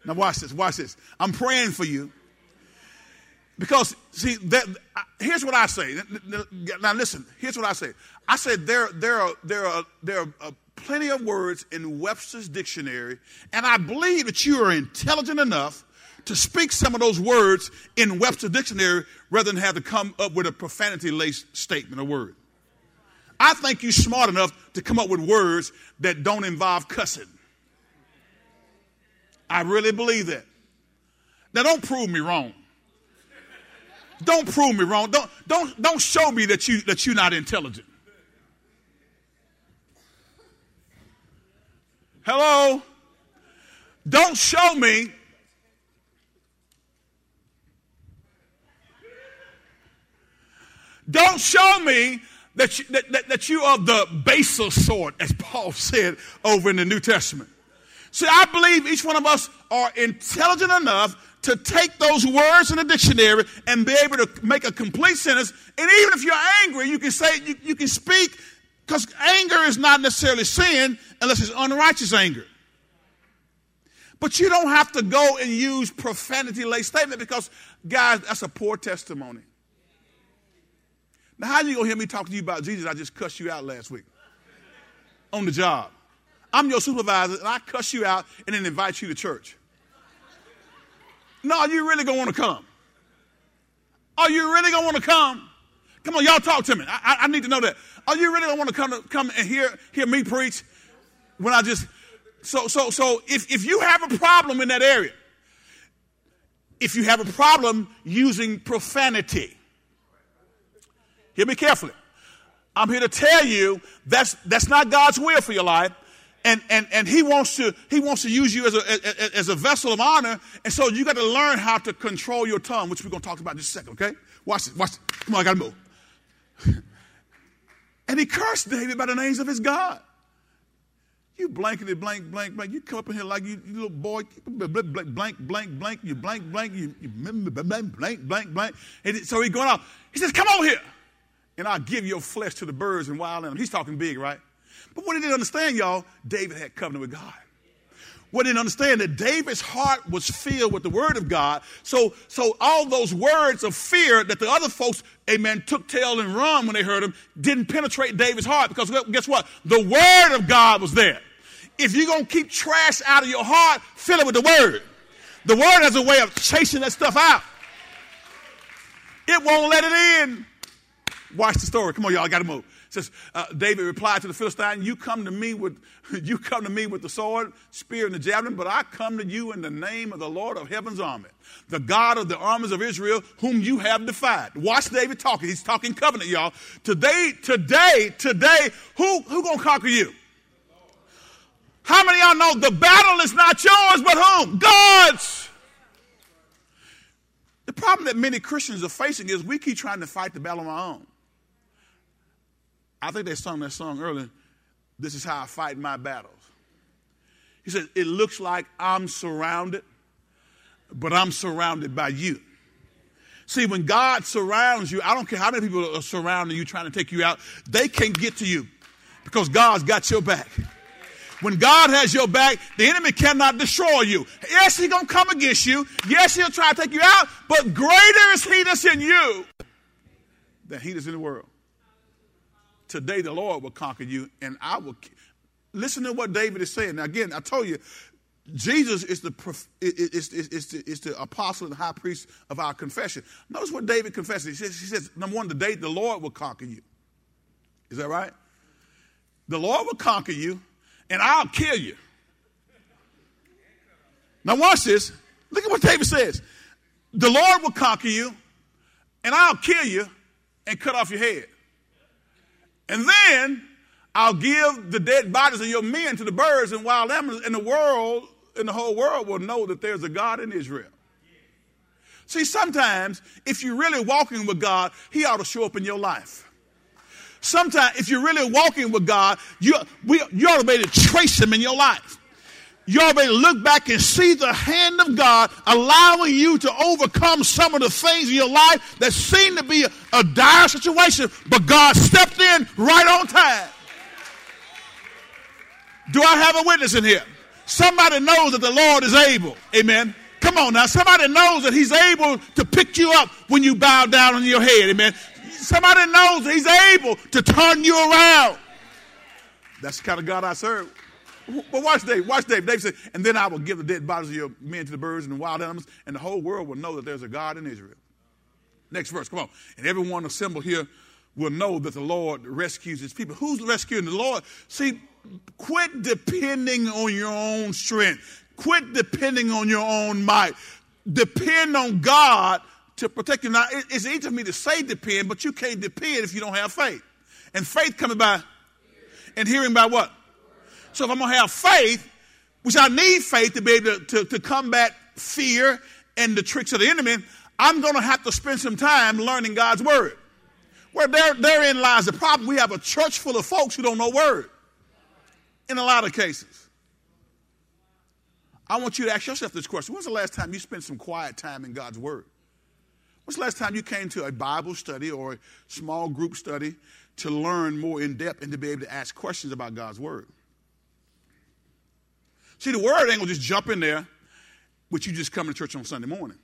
Now, watch this, watch this. I'm praying for you because, see, that, here's what I say. Now, listen, here's what I say. I said there, there, are, there, are, there are uh, plenty of words in Webster's dictionary, and I believe that you are intelligent enough to speak some of those words in Webster's dictionary rather than have to come up with a profanity laced statement or word. I think you're smart enough to come up with words that don't involve cussing. I really believe that. Now, don't prove me wrong. Don't prove me wrong. Don't, don't, don't show me that, you, that you're not intelligent. Hello? Don't show me Don't show me that you, that, that, that you are the baser sort, as Paul said over in the New Testament. See, I believe each one of us are intelligent enough to take those words in the dictionary and be able to make a complete sentence. And even if you're angry, you can say, you, you can speak, because anger is not necessarily sin unless it's unrighteous anger. But you don't have to go and use profanity laced statement because, guys, that's a poor testimony. Now, how you gonna hear me talking to you about Jesus? I just cussed you out last week on the job. I'm your supervisor, and I cuss you out and then invite you to church. No, you really gonna want to come? Are you really gonna want to come? Come on, y'all talk to me. I, I, need to know that. Are you really gonna want to come come and hear hear me preach when I just so so so if if you have a problem in that area, if you have a problem using profanity, hear me carefully. I'm here to tell you that's that's not God's will for your life. And, and, and he wants to he wants to use you as a, as a vessel of honor. And so you got to learn how to control your tongue, which we're going to talk about in just a second, okay? Watch this, watch this. Come on, I got to move. and he cursed David by the names of his God. You blankety blank, blank, blank. You come up in here like you, you little boy, blank, blank, blank, blank. You blank, blank, you, you blank, blank, blank. And so he's going out. He says, Come over here, and I'll give your flesh to the birds and wild animals. He's talking big, right? But what he didn't understand, y'all, David had covenant with God. What he didn't understand that David's heart was filled with the word of God. So, so all those words of fear that the other folks, amen, took tail and run when they heard him, didn't penetrate David's heart because guess what? The word of God was there. If you're going to keep trash out of your heart, fill it with the word. The word has a way of chasing that stuff out. It won't let it in. Watch the story. Come on, y'all, I got to move says uh, David replied to the Philistine, "You come to me with you come to me with the sword, spear, and the javelin, but I come to you in the name of the Lord of heaven's army, the God of the armies of Israel, whom you have defied." Watch David talking. He's talking covenant, y'all. Today, today, today, who who gonna conquer you? How many y'all know the battle is not yours, but whom? God's. The problem that many Christians are facing is we keep trying to fight the battle on our own. I think they sung that song earlier. This is how I fight my battles. He said, It looks like I'm surrounded, but I'm surrounded by you. See, when God surrounds you, I don't care how many people are surrounding you trying to take you out, they can't get to you because God's got your back. When God has your back, the enemy cannot destroy you. Yes, he's going to come against you. Yes, he'll try to take you out, but greater is he that's in you than he that's in the world. Today the Lord will conquer you, and I will. Listen to what David is saying. Now, again, I told you, Jesus is the, is, is, is, the, is the apostle and high priest of our confession. Notice what David confesses. He says, he says, number one, the day the Lord will conquer you. Is that right? The Lord will conquer you, and I'll kill you. Now, watch this. Look at what David says. The Lord will conquer you, and I'll kill you and cut off your head. And then I'll give the dead bodies of your men to the birds and wild animals, and the world, and the whole world will know that there's a God in Israel. See, sometimes if you're really walking with God, He ought to show up in your life. Sometimes, if you're really walking with God, you, we, you ought to be able to trace Him in your life you be look back and see the hand of God allowing you to overcome some of the things in your life that seem to be a, a dire situation, but God stepped in right on time. Do I have a witness in here? Somebody knows that the Lord is able. Amen. Come on now. Somebody knows that He's able to pick you up when you bow down on your head. Amen. Somebody knows that He's able to turn you around. That's the kind of God I serve. But watch Dave. Watch Dave. Dave said, and then I will give the dead bodies of your men to the birds and the wild animals, and the whole world will know that there's a God in Israel. Next verse, come on. And everyone assembled here will know that the Lord rescues his people. Who's rescuing the Lord? See, quit depending on your own strength. Quit depending on your own might. Depend on God to protect you. Now, it's easy for me to say depend, but you can't depend if you don't have faith. And faith coming by, and hearing by what? So if I'm going to have faith, which I need faith to be able to, to, to combat fear and the tricks of the enemy, I'm going to have to spend some time learning God's word. Where there, therein lies the problem. We have a church full of folks who don't know word in a lot of cases. I want you to ask yourself this question. When's the last time you spent some quiet time in God's word? When's the last time you came to a Bible study or a small group study to learn more in depth and to be able to ask questions about God's word? See, the word ain't gonna just jump in there with you just coming to church on Sunday morning.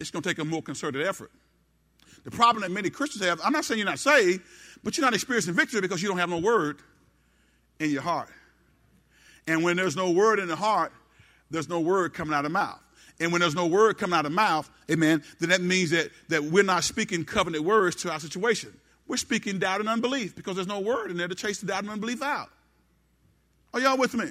It's going to take a more concerted effort. The problem that many Christians have, I'm not saying you're not saved, but you're not experiencing victory because you don't have no word in your heart. And when there's no word in the heart, there's no word coming out of mouth. And when there's no word coming out of mouth, amen, then that means that, that we're not speaking covenant words to our situation. We're speaking doubt and unbelief because there's no word in there to chase the doubt and unbelief out. Are y'all with me?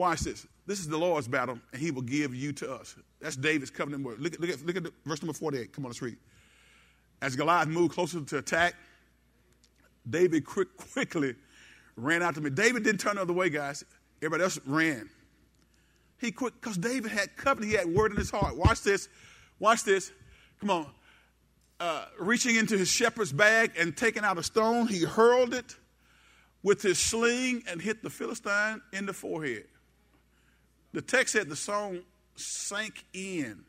Watch this. This is the Lord's battle, and he will give you to us. That's David's covenant word. Look, look, at, look at the, verse number 48. Come on, let's read. As Goliath moved closer to attack, David quick, quickly ran out to me. David didn't turn the other way, guys. Everybody else ran. He quit because David had covenant. He had word in his heart. Watch this. Watch this. Come on. Uh, reaching into his shepherd's bag and taking out a stone, he hurled it with his sling and hit the Philistine in the forehead. The text said the song sank in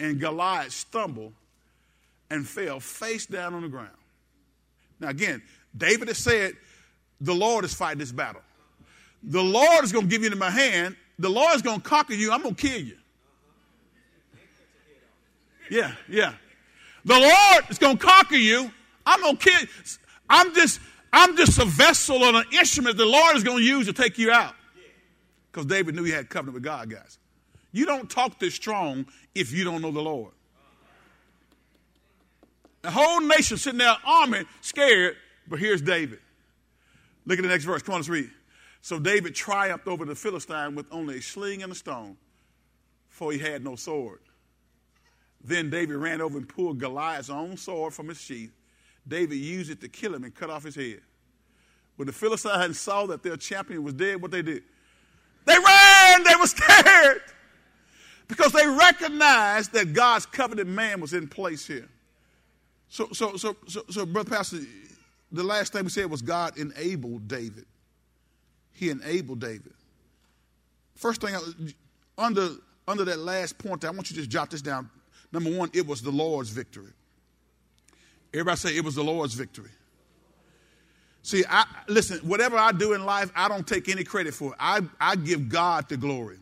and Goliath stumbled and fell face down on the ground. Now, again, David has said, The Lord is fighting this battle. The Lord is going to give you into my hand. The Lord is going to conquer you. I'm going to kill you. Yeah, yeah. The Lord is going to conquer you. I'm going to kill you. I'm just, I'm just a vessel or an instrument the Lord is going to use to take you out. Because David knew he had covenant with God, guys. You don't talk this strong if you don't know the Lord. The whole nation sitting there, army, scared, but here's David. Look at the next verse. Come on, let's read. So David triumphed over the Philistine with only a sling and a stone, for he had no sword. Then David ran over and pulled Goliath's own sword from his sheath. David used it to kill him and cut off his head. When the Philistines saw that their champion was dead, what they did? They ran, they were scared. Because they recognized that God's covenant man was in place here. So, so, so, so, so, Brother Pastor, the last thing we said was God enabled David. He enabled David. First thing, under, under that last point, I want you to just jot this down. Number one, it was the Lord's victory. Everybody say it was the Lord's victory. See, I, listen, whatever I do in life, I don't take any credit for it. I, I give God the glory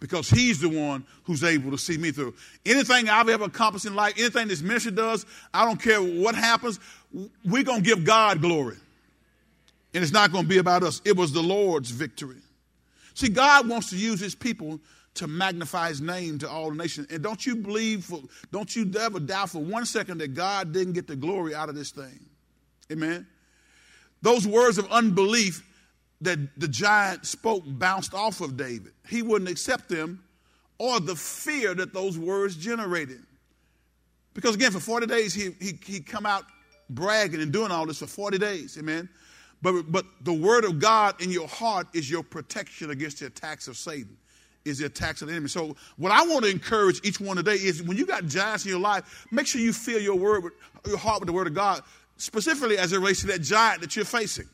because He's the one who's able to see me through. Anything I've ever accomplished in life, anything this ministry does, I don't care what happens, we're going to give God glory. And it's not going to be about us. It was the Lord's victory. See, God wants to use His people to magnify His name to all the nations. And don't you believe, for, don't you ever doubt for one second that God didn't get the glory out of this thing. Amen. Those words of unbelief that the giant spoke bounced off of David. He wouldn't accept them or the fear that those words generated. Because again, for 40 days, he, he, he come out bragging and doing all this for 40 days. Amen. But, but the word of God in your heart is your protection against the attacks of Satan, is the attacks of the enemy. So, what I want to encourage each one today is when you got giants in your life, make sure you fill your word, with, your heart with the word of God, specifically as it relates to that giant that you're facing.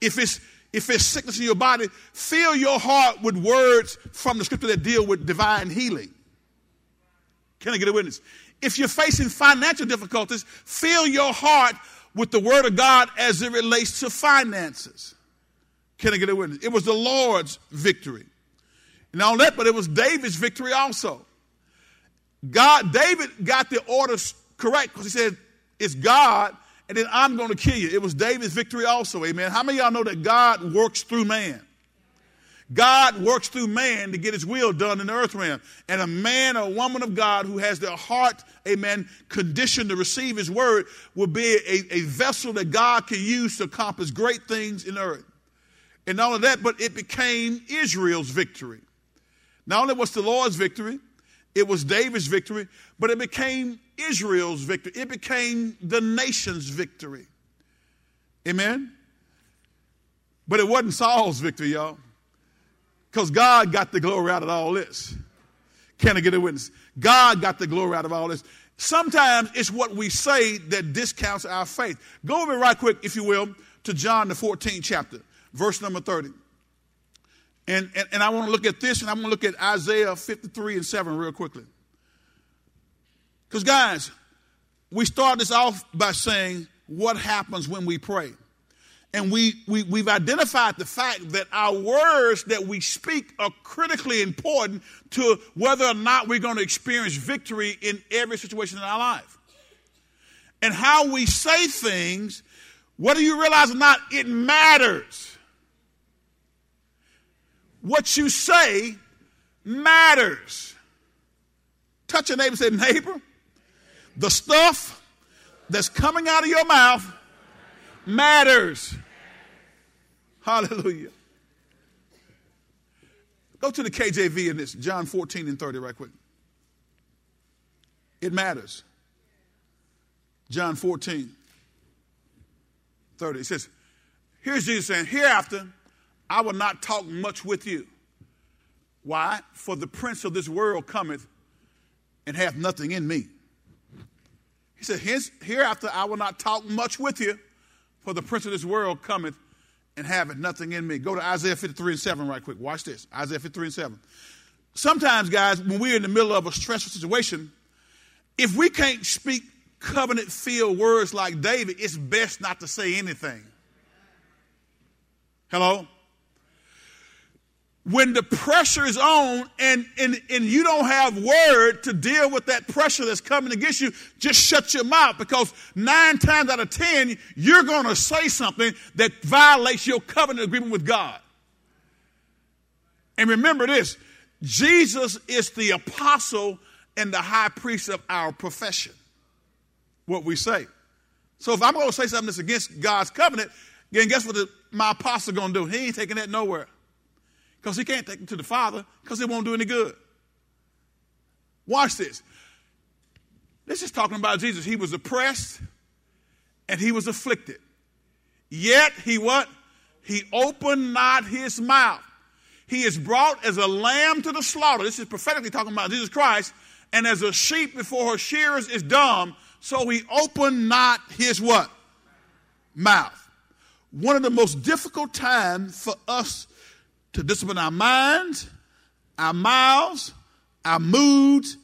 If it's if it's sickness in your body, fill your heart with words from the scripture that deal with divine healing. Can I get a witness? If you're facing financial difficulties, fill your heart with the word of God as it relates to finances. Can I get a witness? It was the Lord's victory. Not only that, but it was David's victory also. God, David got the orders correct because he said, It's God, and then I'm going to kill you. It was David's victory also, amen. How many of y'all know that God works through man? God works through man to get his will done in the earth realm. And a man or a woman of God who has their heart, amen, conditioned to receive his word will be a, a vessel that God can use to accomplish great things in earth. And not only that, but it became Israel's victory. Not only was the Lord's victory, it was David's victory, but it became Israel's victory. It became the nation's victory. Amen? But it wasn't Saul's victory, y'all. Because God got the glory out of all this. Can I get a witness? God got the glory out of all this. Sometimes it's what we say that discounts our faith. Go over right quick, if you will, to John the 14th chapter, verse number 30. And, and, and I want to look at this and I'm going to look at Isaiah 53 and 7 real quickly. Because, guys, we start this off by saying what happens when we pray. and we, we, we've identified the fact that our words that we speak are critically important to whether or not we're going to experience victory in every situation in our life. And how we say things, whether you realize or not, it matters. What you say matters. Touch your neighbor say, neighbor, the stuff that's coming out of your mouth matters. Hallelujah. Go to the KJV in this, John 14 and 30, right quick. It matters. John 14, 30. It says, Here's Jesus saying, Hereafter, I will not talk much with you. Why? For the prince of this world cometh and hath nothing in me. He said, Hence, hereafter I will not talk much with you, for the prince of this world cometh and haveth nothing in me. Go to Isaiah 53 and 7 right quick. Watch this. Isaiah 53 and 7. Sometimes, guys, when we're in the middle of a stressful situation, if we can't speak covenant filled words like David, it's best not to say anything. Hello? When the pressure is on and, and, and you don't have word to deal with that pressure that's coming against you, just shut your mouth because nine times out of ten, you're going to say something that violates your covenant agreement with God. And remember this Jesus is the apostle and the high priest of our profession, what we say. So if I'm going to say something that's against God's covenant, then guess what the, my apostle going to do? He ain't taking that nowhere because he can't take them to the Father because it won't do any good. Watch this. This is talking about Jesus. He was oppressed and he was afflicted. Yet he what? He opened not his mouth. He is brought as a lamb to the slaughter. This is prophetically talking about Jesus Christ. And as a sheep before her shearers is dumb, so he opened not his what? Mouth. One of the most difficult times for us to discipline our minds, our mouths, our moods,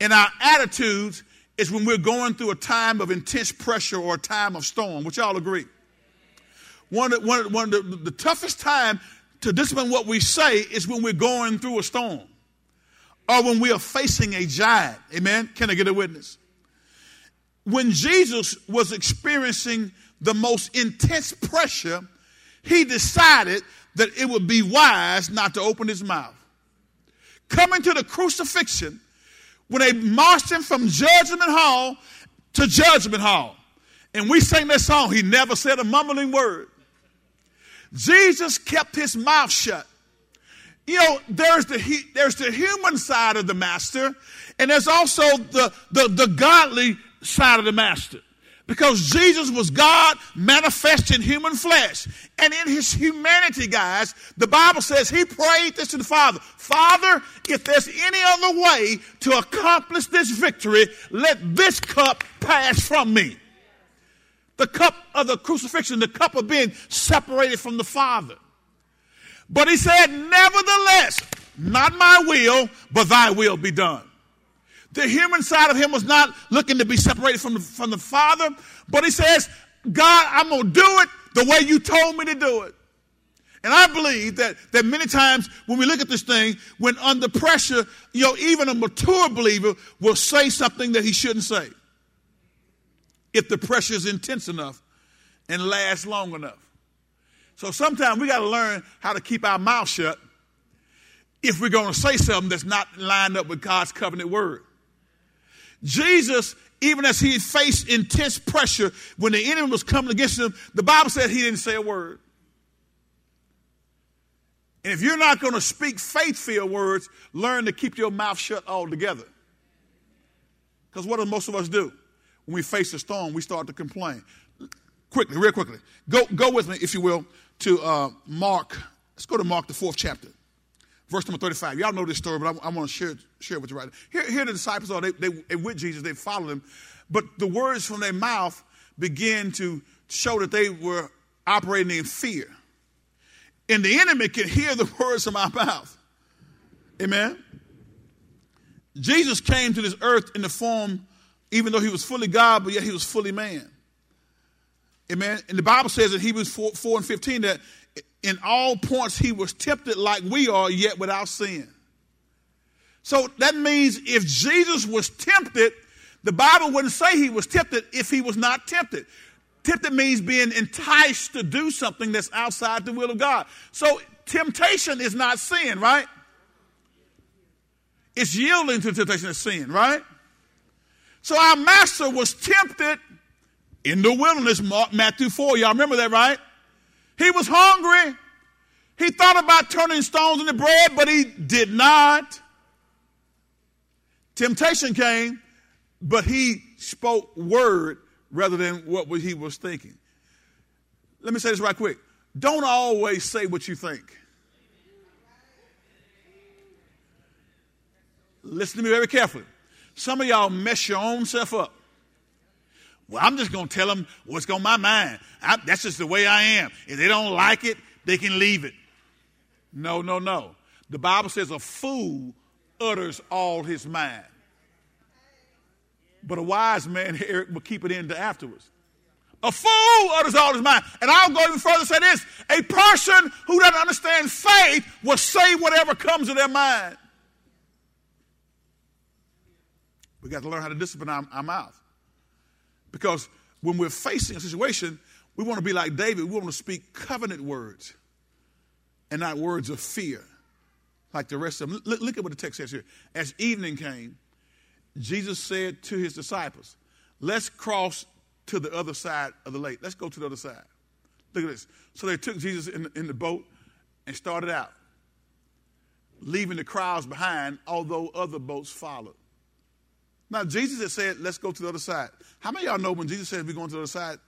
and our attitudes is when we're going through a time of intense pressure or a time of storm, which y'all agree. One of, one, one of the, the toughest time to discipline what we say is when we're going through a storm or when we are facing a giant. Amen? Can I get a witness? When Jesus was experiencing the most intense pressure, he decided that it would be wise not to open his mouth. Coming to the crucifixion, when they marched him from judgment hall to judgment hall, and we sang that song, he never said a mumbling word. Jesus kept his mouth shut. You know, there's the, there's the human side of the master, and there's also the, the, the godly side of the master. Because Jesus was God manifest in human flesh. And in his humanity, guys, the Bible says he prayed this to the Father Father, if there's any other way to accomplish this victory, let this cup pass from me. The cup of the crucifixion, the cup of being separated from the Father. But he said, Nevertheless, not my will, but thy will be done. The human side of him was not looking to be separated from the, from the Father, but he says, God, I'm going to do it the way you told me to do it. And I believe that, that many times when we look at this thing, when under pressure, you know, even a mature believer will say something that he shouldn't say. If the pressure is intense enough and lasts long enough. So sometimes we got to learn how to keep our mouth shut if we're going to say something that's not lined up with God's covenant word. Jesus, even as he faced intense pressure when the enemy was coming against him, the Bible said he didn't say a word. And if you're not going to speak faith filled words, learn to keep your mouth shut altogether. Because what do most of us do? When we face a storm, we start to complain. Quickly, real quickly. Go, go with me, if you will, to uh, Mark. Let's go to Mark, the fourth chapter verse number 35. Y'all know this story, but I, I want to share, share it with you right now. Here, here the disciples are, they, they, they with Jesus, they followed him, but the words from their mouth begin to show that they were operating in fear. And the enemy can hear the words from our mouth. Amen. Jesus came to this earth in the form, even though he was fully God, but yet he was fully man. Amen. And the Bible says in Hebrews 4, 4 and 15 that in all points he was tempted like we are, yet without sin. So that means if Jesus was tempted, the Bible wouldn't say he was tempted if he was not tempted. Tempted means being enticed to do something that's outside the will of God. So temptation is not sin, right? It's yielding to temptation is sin, right? So our master was tempted in the wilderness, Matthew 4. Y'all remember that, right? He was hungry. He thought about turning stones into bread, but he did not. Temptation came, but he spoke word rather than what he was thinking. Let me say this right quick. Don't always say what you think. Listen to me very carefully. Some of y'all mess your own self up. Well, I'm just going to tell them what's on my mind. I, that's just the way I am. If they don't like it, they can leave it. No, no, no. The Bible says a fool utters all his mind. But a wise man here will keep it in to afterwards. A fool utters all his mind. And I'll go even further and say this a person who doesn't understand faith will say whatever comes to their mind. We got to learn how to discipline our, our mouth. Because when we're facing a situation, we want to be like David. We want to speak covenant words and not words of fear like the rest of them. Look, look at what the text says here. As evening came, Jesus said to his disciples, Let's cross to the other side of the lake. Let's go to the other side. Look at this. So they took Jesus in, in the boat and started out, leaving the crowds behind, although other boats followed. Now, Jesus had said, let's go to the other side. How many of y'all know when Jesus says we're going to the other side,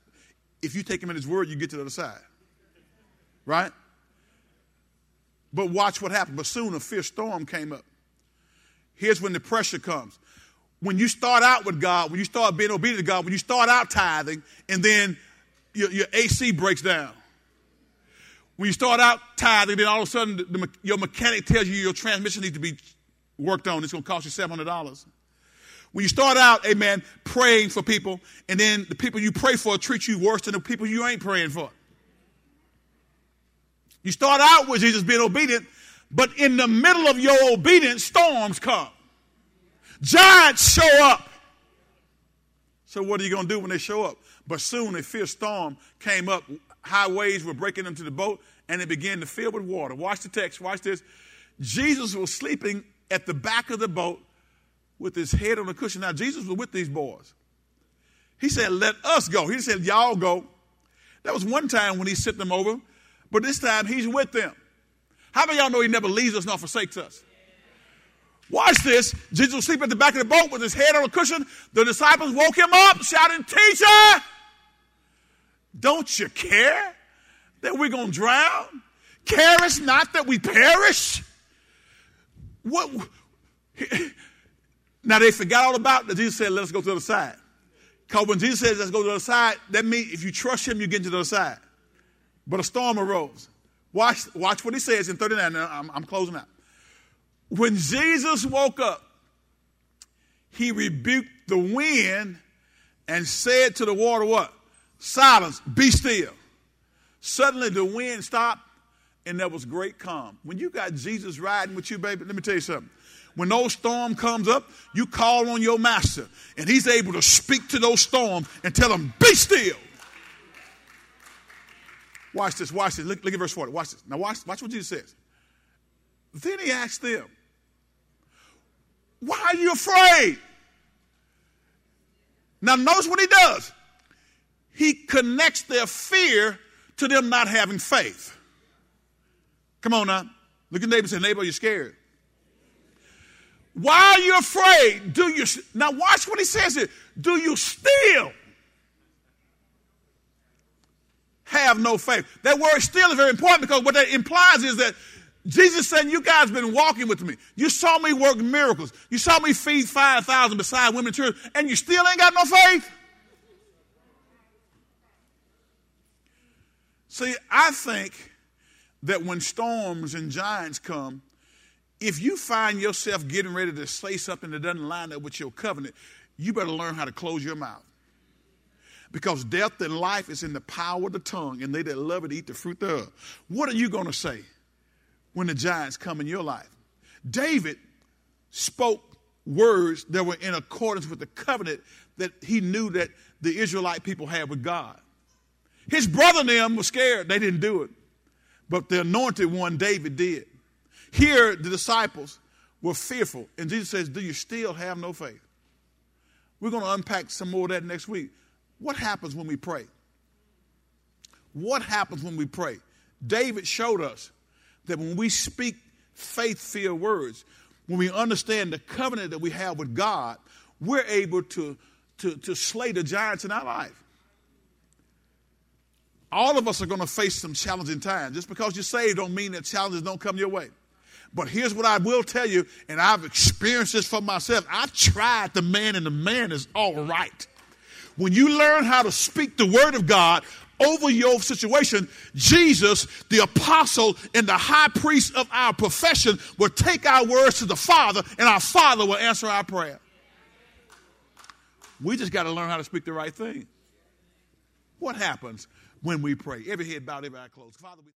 if you take him at his word, you get to the other side? Right? But watch what happened. But soon a fierce storm came up. Here's when the pressure comes. When you start out with God, when you start being obedient to God, when you start out tithing, and then your, your AC breaks down. When you start out tithing, then all of a sudden the, the, your mechanic tells you your transmission needs to be worked on. It's going to cost you $700. When you start out, amen, praying for people, and then the people you pray for treat you worse than the people you ain't praying for. You start out with Jesus being obedient, but in the middle of your obedience, storms come. Giants show up. So, what are you going to do when they show up? But soon a fierce storm came up. High waves were breaking into the boat, and it began to fill with water. Watch the text. Watch this. Jesus was sleeping at the back of the boat with his head on a cushion. Now, Jesus was with these boys. He said, Let us go. He said, Y'all go. That was one time when he sent them over, but this time he's with them. How many y'all know he never leaves us nor forsakes us? Watch this. Jesus was sleeping at the back of the boat with his head on a cushion. The disciples woke him up, shouting, Teacher, don't you care that we're going to drown? Carest not that we perish? What? Now they forgot all about that Jesus said, let us go to the other side. Because when Jesus says, let's go to the other side, that means if you trust him, you get to the other side. But a storm arose. Watch, watch what he says in 39. Now, I'm, I'm closing out. When Jesus woke up, he rebuked the wind and said to the water, What? Silence, be still. Suddenly the wind stopped and there was great calm. When you got Jesus riding with you, baby, let me tell you something when those storm comes up, you call on your master, and he's able to speak to those storms and tell them, be still. Watch this, watch this. Look, look at verse 40. Watch this. Now watch, watch what Jesus says. Then he asked them, Why are you afraid? Now notice what he does. He connects their fear to them not having faith. Come on now. Look at neighbor and say, neighbor, you're scared. Why are you afraid? Do you now watch what he says here. Do you still have no faith? That word still is very important because what that implies is that Jesus saying, You guys been walking with me. You saw me work miracles. You saw me feed 5,000 beside women and children, and you still ain't got no faith? See, I think that when storms and giants come, if you find yourself getting ready to say something that doesn't line up with your covenant, you better learn how to close your mouth. Because death and life is in the power of the tongue, and they that love it eat the fruit thereof. What are you going to say when the giants come in your life? David spoke words that were in accordance with the covenant that he knew that the Israelite people had with God. His brother and them were scared. They didn't do it. But the anointed one, David, did. Here, the disciples were fearful. And Jesus says, Do you still have no faith? We're going to unpack some more of that next week. What happens when we pray? What happens when we pray? David showed us that when we speak faith filled words, when we understand the covenant that we have with God, we're able to, to, to slay the giants in our life. All of us are going to face some challenging times. Just because you're saved don't mean that challenges don't come your way. But here's what I will tell you, and I've experienced this for myself. I tried the man, and the man is all right. When you learn how to speak the word of God over your situation, Jesus, the apostle and the high priest of our profession, will take our words to the Father, and our Father will answer our prayer. We just got to learn how to speak the right thing. What happens when we pray? Every head bowed, every eye closed. Father, we